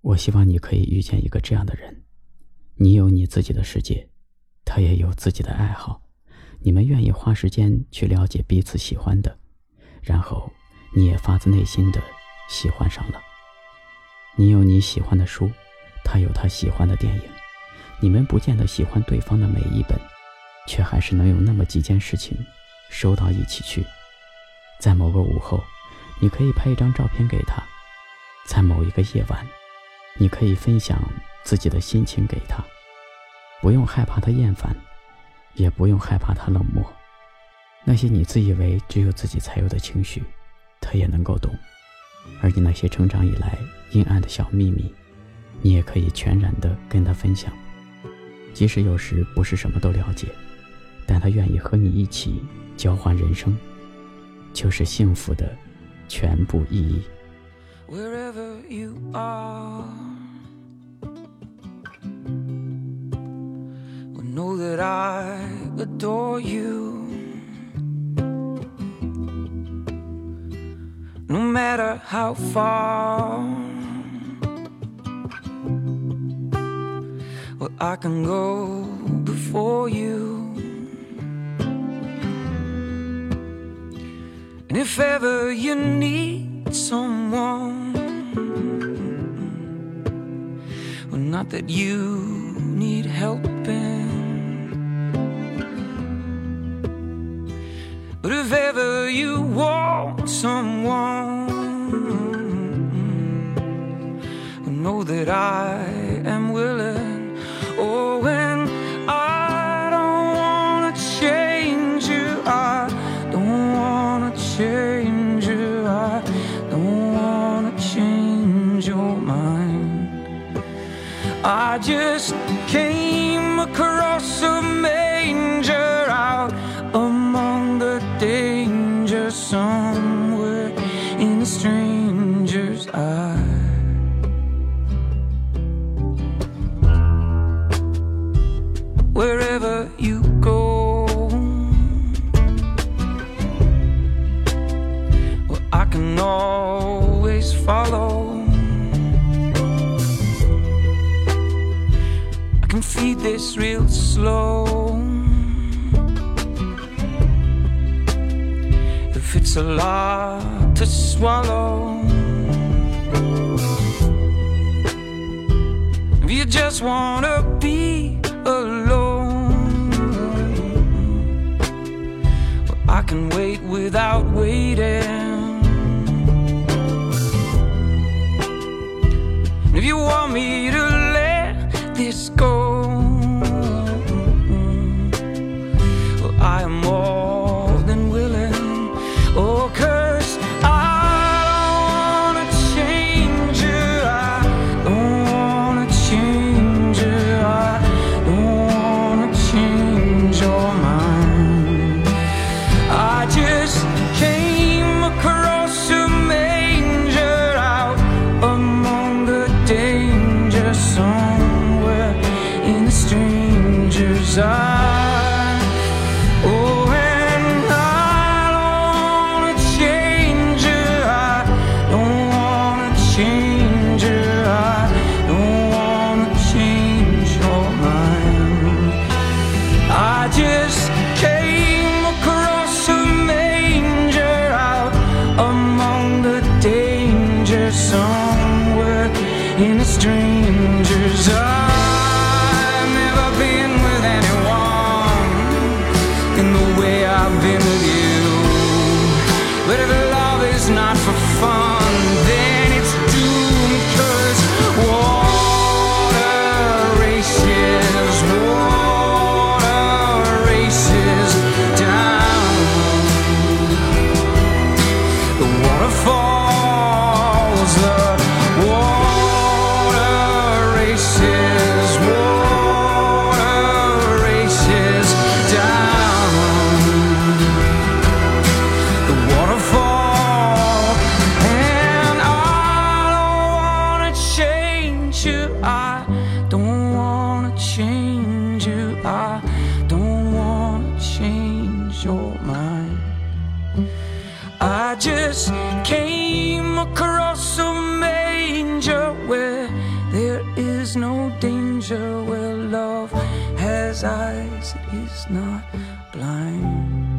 我希望你可以遇见一个这样的人，你有你自己的世界，他也有自己的爱好，你们愿意花时间去了解彼此喜欢的，然后你也发自内心的喜欢上了。你有你喜欢的书，他有他喜欢的电影，你们不见得喜欢对方的每一本，却还是能有那么几件事情收到一起去。在某个午后，你可以拍一张照片给他；在某一个夜晚，你可以分享自己的心情给他。不用害怕他厌烦，也不用害怕他冷漠。那些你自以为只有自己才有的情绪，他也能够懂。而你那些成长以来阴暗的小秘密，你也可以全然的跟他分享。即使有时不是什么都了解，但他愿意和你一起交换人生，就是幸福的全部意义。Wherever you are, know that I adore you. No matter how far, well, I can go before you. And if ever you need someone, well, not that you need helping, but if ever you want someone, well, know that I am willing. Oh, when I don't wanna change you. I don't wanna change you. I don't wanna change your mind. I just came across a manger always follow. I can feed this real slow. If it's a lot to swallow, if you just wanna be If you want me to let this go, somewhere in a stranger's eye. I just came across a manger where there is no danger, where love has eyes, it is not blind.